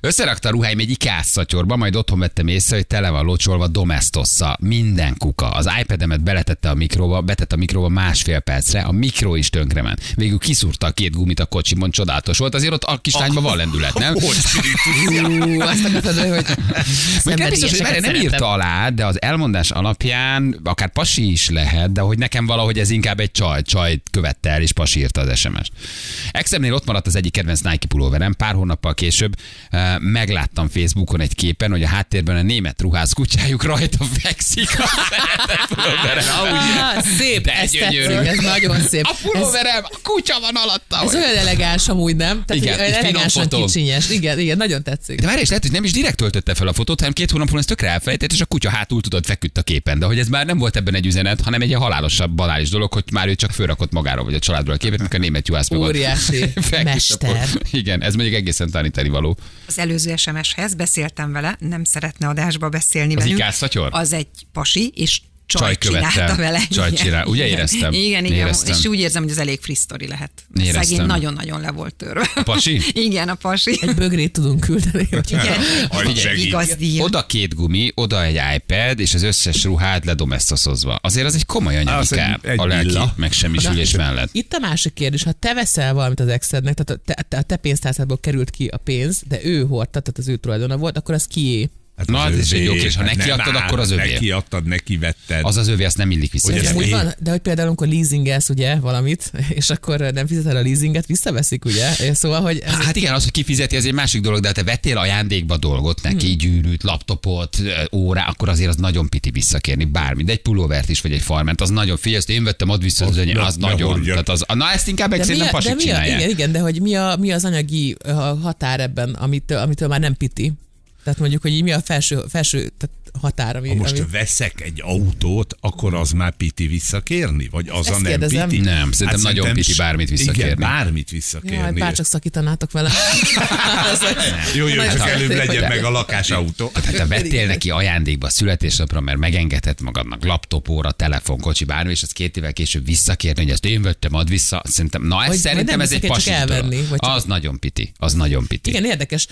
Összerakta a ruháim egy ikás szatyorba, majd otthon vettem észre, hogy tele van locsolva domestossa. Minden kuka. Az iPad-emet beletette a mikróba, betette a mikróba másfél percre, a mikró is tönkrement. Végül kiszúrta a két gumit a kocsimon, csodálatos volt. Azért ott a kislányban van lendület, nem? Hogy spiritus. Ú, azt akartad, hogy Még nem biztos, hogy nem írta alá, de az elmondás alapján akár pasi is lehet, lehet, de hogy nekem valahogy ez inkább egy csaj, csaj követte el, és pasi írta az SMS-t. Exemnél ott maradt az egyik kedvenc Nike pulóverem, pár hónappal később eh, megláttam Facebookon egy képen, hogy a háttérben a német ruház kutyájuk rajta fekszik a pulóverem. Ah, szép, De ez gyönyörű. tetszik, ez nagyon szép. A pulóverem, a kutya van alatta. Ez, olyan elegáns amúgy, nem? Tehát Igen, finom elegánsan kicsinyes. Igen, igen, nagyon tetszik. De várj, és lehet, hogy nem is direkt töltötte fel a fotót, hanem két hónap múlva ezt tökre elfelejtett, és a kutya hátul tudod feküdt a képen. De hogy ez már nem volt ebben egy üzenet, hanem egy ilyen halálosabb, banális dolog, hogy már ő csak fölrakott magáról vagy a családról a képet, mikor a német juhász meg Óriási. Mester. Igen, ez mondjuk egészen tanítani való. Az előző SMS-hez beszéltem vele, nem szeretne adásba beszélni Az velünk. Az egy pasi, és csaj, Csaj követte. vele. Csaj csinál. Ugye éreztem? Igen, igen. Éreztem. És úgy érzem, hogy ez elég friss sztori lehet. Éreztem. Szegény nagyon-nagyon le volt törve. A pasi? igen, a pasi. Egy bögrét tudunk küldeni. Igen, igazdi. Oda két gumi, oda egy iPad, és az összes ruhád ledomesztoszozva. Azért az egy komoly Az anyagi egy- kár egy a lelki megsemmisülés mellett. Itt a másik kérdés, ha te veszel valamit az exednek, tehát a te, te, a te pénztárcádból került ki a pénz, de ő hordta, tehát az ő tulajdona volt, akkor az kié. Na, hát ez egy jó kérdés. Ha Hát neki nem adtad, áll, akkor az övé. Neki adtad, neki vetted. Az az övé, azt nem illik vissza. Ez ez úgy van, de hogy például amikor leasingelsz ugye valamit, és akkor nem fizeted a leasinget, visszaveszik ugye? Szóval, hogy ez Hát igen, az, hogy kifizeti, az egy másik dolog, de ha te vettél ajándékba dolgot neki, gyűrűt, laptopot, órá, akkor azért az nagyon piti visszakérni bármi. De egy pulóvert is, vagy egy farment, az nagyon figyelj, ezt én vettem, ad vissza, az, Az az, nagyon. Tehát az, na ezt inkább mi, szerintem pasik mi a, csinálják. igen, igen, de hogy mi, a, mi az anyagi határ ebben, amitől, amitől már nem piti? Tehát mondjuk, hogy így mi a felső, felső tehát határ, ami, Ha most ami... veszek egy autót, akkor az már piti visszakérni? Vagy az Ezt a nem kérdezem. piti? Nem, szerintem nagyon piti bármit visszakérni. Igen, bármit Jaj, visszakérni. bár csak szakítanátok vele. Jó, jó, csak szép, előbb legyen meg a lakásautó. Tehát te vettél neki ajándékba a születésnapra, mert megengedhet magadnak laptop, óra, telefon, kocsi, bármi, és az két évvel később visszakérni, hogy ezt én vettem, ad vissza. Szerintem, na ez Vagy- szerintem vagy ez nem egy pasi elvenni, vagy csak- Az nagyon piti. Az nagyon piti. Igen, érdekes.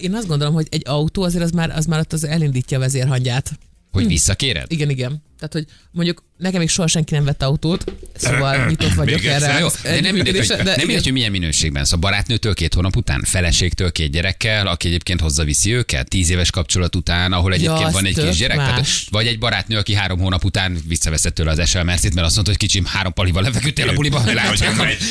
Én azt gondolom, hogy egy autó azért az már, az már ott az elindítja a vezérhangyát. Hogy visszakéred? Igen, igen. Tehát, hogy mondjuk nekem még soha senki nem vett autót, szóval nyitott vagyok Még egyszer, erre. Jó, de nem mindegy, hogy, nem mindegy, hogy milyen minőségben. Szóval barátnőtől két hónap után, feleségtől két gyerekkel, aki egyébként hozza viszi őket, tíz éves kapcsolat után, ahol egyébként az van egy tök kisgyerek. Tehát, vagy egy barátnő, aki három hónap után visszaveszett tőle az SL Mercit, mert azt mondta, hogy kicsim három palival lefeküdtél a buliba.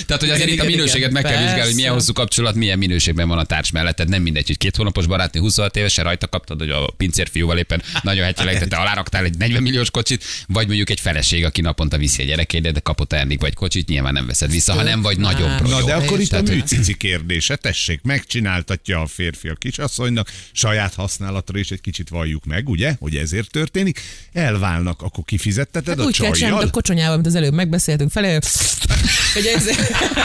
Tehát, hogy azért itt a minőséget meg kell vizsgálni, hogy milyen hosszú kapcsolat, milyen minőségben van a társ melletted. Nem mindegy, hogy két hónapos barátnő 26 évesen rajta kaptad, hogy a pincérfiúval éppen nagyon hetileg, te aláraktál egy 40 milliós kocsit, vagy mondjuk egy feleség, aki naponta viszi a gyerekédet, de kapott ajándék vagy kocsit, nyilván nem veszed vissza, ha nem vagy nagyon más. pro. Na de akkor itt a hogy- műcici kérdése, tessék, megcsináltatja a férfi a kisasszonynak, saját használatra is egy kicsit valljuk meg, ugye, hogy ezért történik, elválnak, akkor kifizetteted Hát a úgy kell csinálni, csajjal? mint a kocsonyával, amit az előbb megbeszéltünk felé, hogy ez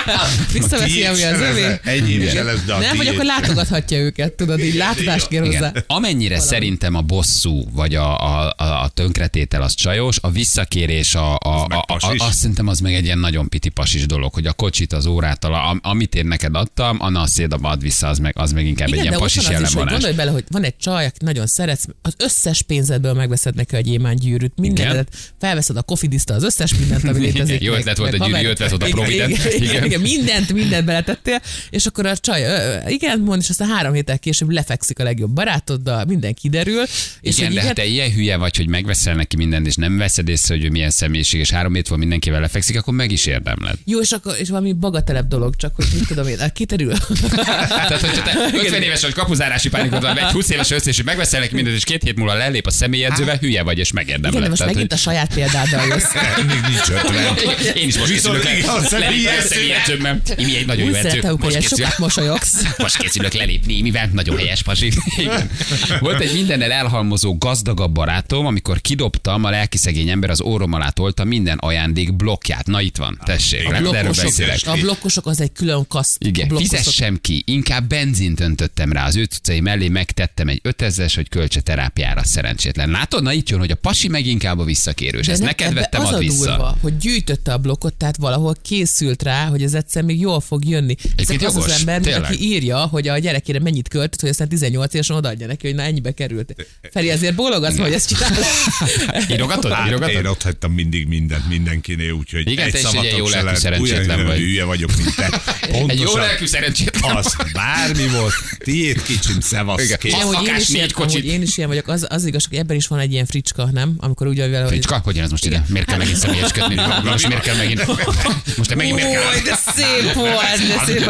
visszaveszi, ami az övé. Ennyi lesz, de Nem, vagy tiéd akkor látogathatja őket, tudod, így látogást kér hozzá. Amennyire szerintem a bosszú, vagy a, a, a, a tönkretétel az csajos, a visszakérés, a, a, a, a, pasis. azt szerintem az meg egy ilyen nagyon piti pasis dolog, hogy a kocsit, az órát, a, a- amit én neked adtam, a naszédaba ad vissza, az meg, az meg inkább egy Igen, ilyen de ott pasis jellemvonás. gondolj bele, hogy van egy csaj, aki nagyon szeretsz, az összes pénzedből megveszed neki egy gyémánt mindenedet, felveszed a kofidista, az összes mindent, ami létezik. Jó ötlet volt a gyűrű, ötlet volt a Provident. Igen, igen, mindent, mindent beletettél, és akkor a csaj, igen, mond, és aztán három héttel később lefekszik a legjobb barátoddal, minden kiderül. És Igen, hogy de hát te ilyen hülye vagy, hogy megveszel neki mindent, és nem veszed észre, hogy ő milyen személyiség, és három hét van mindenkivel lefekszik, akkor meg is érdemled. Jó, és akkor és valami bagatelebb dolog, csak hogy mit tudom én, hát kiderül. Tehát, hogyha te 50 éves vagy kapuzárási pánikod van, egy 20 éves össze, és megveszel neki mindent, és két hét múlva lelép a személyedzővel, hülye vagy, és megérdemled. Igen, de most Tehát, megint a saját példáddal jössz. Még nincs hogy- Én is most Viszont készülök igen, a személyedzőmmel. Imi egy nagyon jó edző. hogy Most sokat mosolyogsz. most készülök lelépni Imivel. Nagyon helyes pasi. Volt egy mindennel elhalmozó gazdagabb barátom, amikor kidobtam a lelki szegény ember az órom alá tolta minden ajándék blokkját. Na itt van, tessék, A erről blokkosok, a blokkosok az egy külön kaszt. Igen, blokkosok. fizessem ki, inkább benzint öntöttem rá az ő cuccai mellé, megtettem egy 5000-es, hogy költse terápiára szerencsétlen. Látod, na itt jön, hogy a pasi meg inkább a visszakérős. Ezt ne- neked vettem, az ad a vissza. durva, hogy gyűjtötte a blokkot, tehát valahol készült rá, hogy ez egyszer még jól fog jönni. Ez az jogos, az ember, tényleg. aki írja, hogy a gyerekére mennyit költött, hogy aztán 18 évesen odaadja neki, hogy na ennyibe került. Feri, ezért bólogatsz, hogy ezt csinálod. Írogatod? Hát, én Írogatod? ott hagytam mindig mindent, mindenkinél, úgyhogy Igen, egy te is egy jó lelkű szerencsétlen vagy. Hülye vagyok, mint te. Egy jó Pontosan lelkű szerencsétlen. Az bármi volt. Tiéd kicsim, szevasz. Igen. Kész. Amúgy én, is ilyen, amúgy én is ilyen vagyok, az, az igaz, hogy ebben is van egy ilyen fricska, nem? Amikor úgy vagy vele, hogy... Fricska, hogyan ez most ide? Miért kell megint személyesködni? Most miért kell megint? Most te megint miért kell? Új, de szép volt, de szép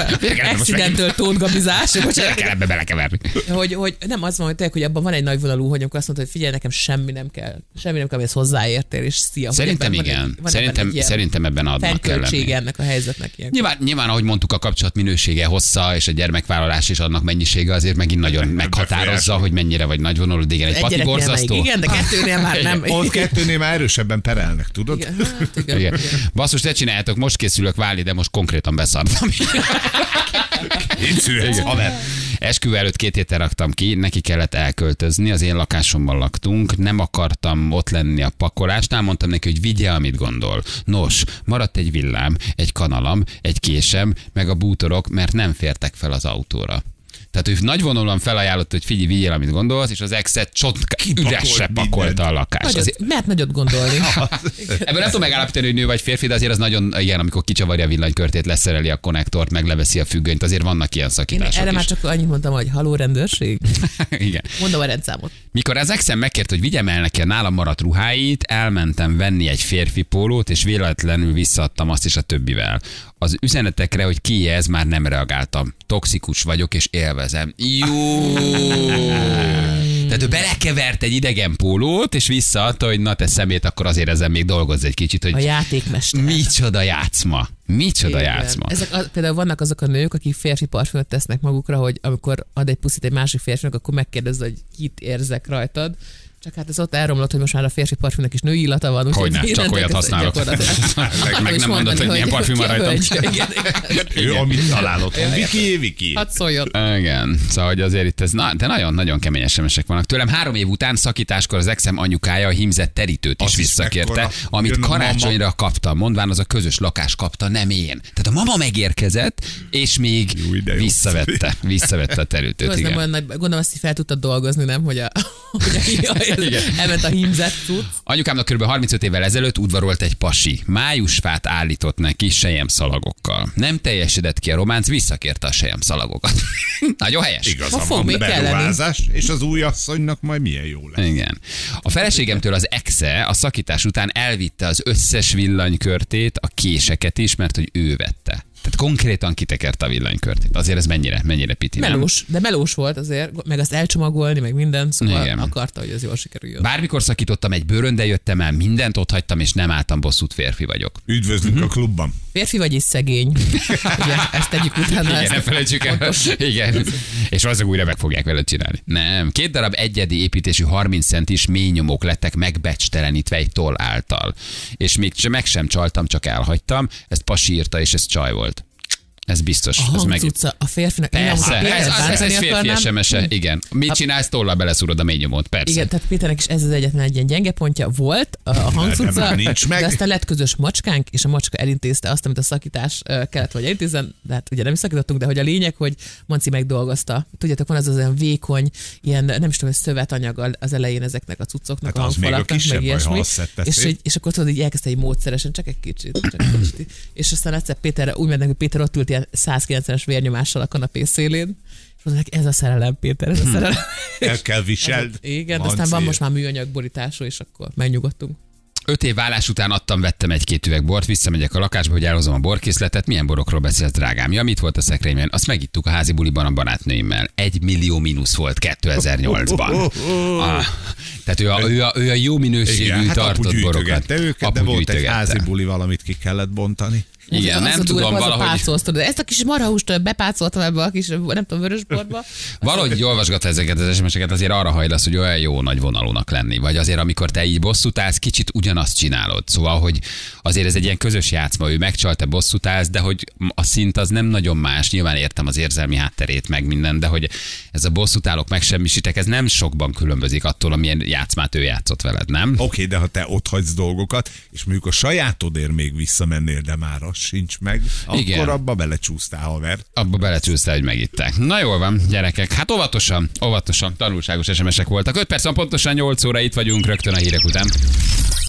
Accidental tótgabizás. Miért kell ebbe belekeverni? Hogy, hogy nem az van, hogy, tényleg, hogy abban van egy nagy vonalú, hogy amikor azt mondta, hogy figyelj, nekem semmi nem kell, semmi nem kell, amihez hozzáértél, és szia. Szerintem ebben van igen. egy- van Szerintem, ebben szerintem ebben adnak kell lenni. ennek a helyzetnek ilyen. Nyilván, nyilván, ahogy mondtuk, a kapcsolat minősége, hossza és a gyermekvállalás és annak mennyisége azért megint nagyon meghatározza, hogy mennyire vagy nagyvonalú, igen, egy Egy pati borzasztó. Igen, de kettőnél már nem. Ott kettőnél már erősebben perelnek, tudod? Igen, hát igen, Igen. igen. Basszus, te csináljátok, most készülök válni, de most konkrétan beszartam. Én szület, haver. Esküvő előtt két héttel raktam ki, neki kellett elköltözni, az én lakásomban laktunk, nem akartam ott lenni a pakolásnál, mondtam neki, hogy vigye, amit gondol. Nos, maradt egy villám, egy kanalam, egy késem, meg a bútorok, mert nem fértek fel az autóra. Tehát ő nagyvonalúan felajánlott, hogy figyelj, vigyél, amit gondolsz, és az exet csotka üresre pakolta a lakást. Nagyot, Azért, mert nagyot gondolni. Ebből nem tudom megállapítani, hogy nő vagy férfi, de azért az nagyon ilyen, amikor kicsavarja a villanykörtét, leszereli a konnektort, meg leveszi a függönyt, azért vannak ilyen Én szakítások erre is. már csak annyit mondtam, hogy haló rendőrség. Igen. Mondom a rendszámot. Mikor az exem megkért, hogy vigyem el neki a nálam maradt ruháit, elmentem venni egy férfi pólót, és véletlenül visszaadtam azt is a többivel. Az üzenetekre, hogy ki ez, már nem reagáltam. Toxikus vagyok, és élvezem. Jó! Tehát ő belekevert egy idegen pólót, és visszaadta, hogy na te szemét, akkor azért ezen még dolgozz egy kicsit, A hogy játékmester. micsoda játszma. Micsoda Igen. játszma. Ezek az, például vannak azok a nők, akik férfi parfümöt tesznek magukra, hogy amikor ad egy puszit egy másik férfinak, akkor megkérdezze, hogy kit érzek rajtad. Csak hát ez ott elromlott, hogy most már a férfi parfümnek is női illata van. úgyhogy Hogyne, csak olyat használok. Meg is nem mondod, mondani, hogy milyen parfüm van rajtam. hölgy. Igen, igen. Ő, amit találott. Viki, Viki. Hadd szóljon. Igen, szóval hogy azért itt ez, na, de nagyon-nagyon kemény SMS-ek vannak. Tőlem három év után szakításkor az exem anyukája a hímzett terítőt is is visszakérte, amit karácsonyra kaptam, mondván az a közös lakás kapta, nem én. Tehát a mama megérkezett, és még visszavette, visszavette a terítőt. Gondolom azt fel tudtad dolgozni, nem? Hogy, a, hogy a, Igen. elment a hímzett cucc. Anyukámnak kb. 35 évvel ezelőtt udvarolt egy pasi. Májusfát állított neki sejem szalagokkal. Nem teljesedett ki a románc, visszakérte a sejem szalagokat. Nagyon helyes. Igaza Ha fog van, beruházás, és az új asszonynak majd milyen jó lesz. Igen. A feleségemtől az exe a szakítás után elvitte az összes villanykörtét, a késeket is, mert hogy ő vette. Tehát konkrétan kitekerte a villanykörtét. Azért ez mennyire, mennyire piti, nem? Melós, de melós volt azért, meg azt elcsomagolni, meg minden, szóval Igen. Akarta, hogy az jól sikerüljön. Bármikor szakítottam egy bőrön, de jöttem el, mindent ott hagytam, és nem álltam bosszút férfi vagyok. Üdvözlünk Mhm. a klubban. Férfi vagy és szegény. Ugye, ezt tegyük utána. Igen, ezt ne felejtsük el. Igen. És valószínűleg újra meg fogják vele csinálni. Nem. Két darab egyedi építésű 30 centis mély nyomok lettek megbecstelenítve egy toll által. És még meg sem csaltam, csak elhagytam. Ezt pasi írta, és ez csaj volt. Ez biztos. A ez meg... hangcucca, a férfinak. én Persze, amúgy ez, az, ez egy férfi. SMS-e, igen. Mit csinálsz, tollal beleszúrod a mély nyomót, persze. Igen, tehát Péternek is ez az egyetlen egy ilyen gyenge pontja volt, a a hangcucca, már nincs meg. de aztán lett közös macskánk, és a macska elintézte azt, amit a szakítás kellett, hogy elintézzen, de hát ugye nem is szakítottunk, de hogy a lényeg, hogy Manci megdolgozta. Tudjátok, van az az olyan vékony, ilyen nem is tudom, hogy szövetanyag az elején ezeknek a cuccoknak, Hát a a hangfalaknak, meg ilyesmi. És, hogy- és akkor tudod, így elkezdte egy módszeresen, csak egy kicsit, csak egy kicsit. És aztán egyszer Péter, úgy mennek, hogy Péter ott ült 190-es vérnyomással a kanapé szélén, és mondták, ez a szerelem, Péter, ez a szerelem. El kell viseld. Igen, de aztán van most már műanyag borítású, és akkor megnyugodtunk. Öt év vállás után adtam, vettem egy-két üveg bort, visszamegyek a lakásba, hogy elhozom a borkészletet. Milyen borokról beszélsz, drágám? Ja, mit volt a szekrényben? Azt megittuk a házi buliban a barátnőimmel. Egy millió mínusz volt 2008-ban. Ah, tehát ő a, ő a, ő a jó minőségű Igen, hát apu tartott borokat. gyűjtögette őket, de Apu volt egy házi buli valamit ki kellett bontani. Igen, az nem a durva, tudom, az A valahogy, pácolsztod, de ezt a kis marhahúst bepácoltam ebbe a kis, nem tudom, vörösborba. valahogy olvasgatva ezeket az SMS-eket, azért arra hajlasz, hogy olyan jó nagy vonalúnak lenni. Vagy azért, amikor te így bosszút állsz, kicsit ugyanazt csinálod. Szóval, hogy azért ez egy ilyen közös játszma, ő megcsalt, te bosszút állsz, de hogy a szint az nem nagyon más. Nyilván értem az érzelmi hátterét, meg minden, de hogy ez a bosszútálok megsemmisítek, ez nem sokban különbözik attól, amilyen játszmát ő játszott veled, nem? Oké, okay, de ha te ott hagysz dolgokat, és mondjuk a sajátodért még visszamennél, de már az sincs meg, Igen. akkor abba belecsúsztál, haver. Abba belecsúsztál, hogy megitták. Na jól van, gyerekek. Hát óvatosan, óvatosan, tanulságos SMS-ek voltak. 5 perc van pontosan 8 óra, itt vagyunk rögtön a hírek után.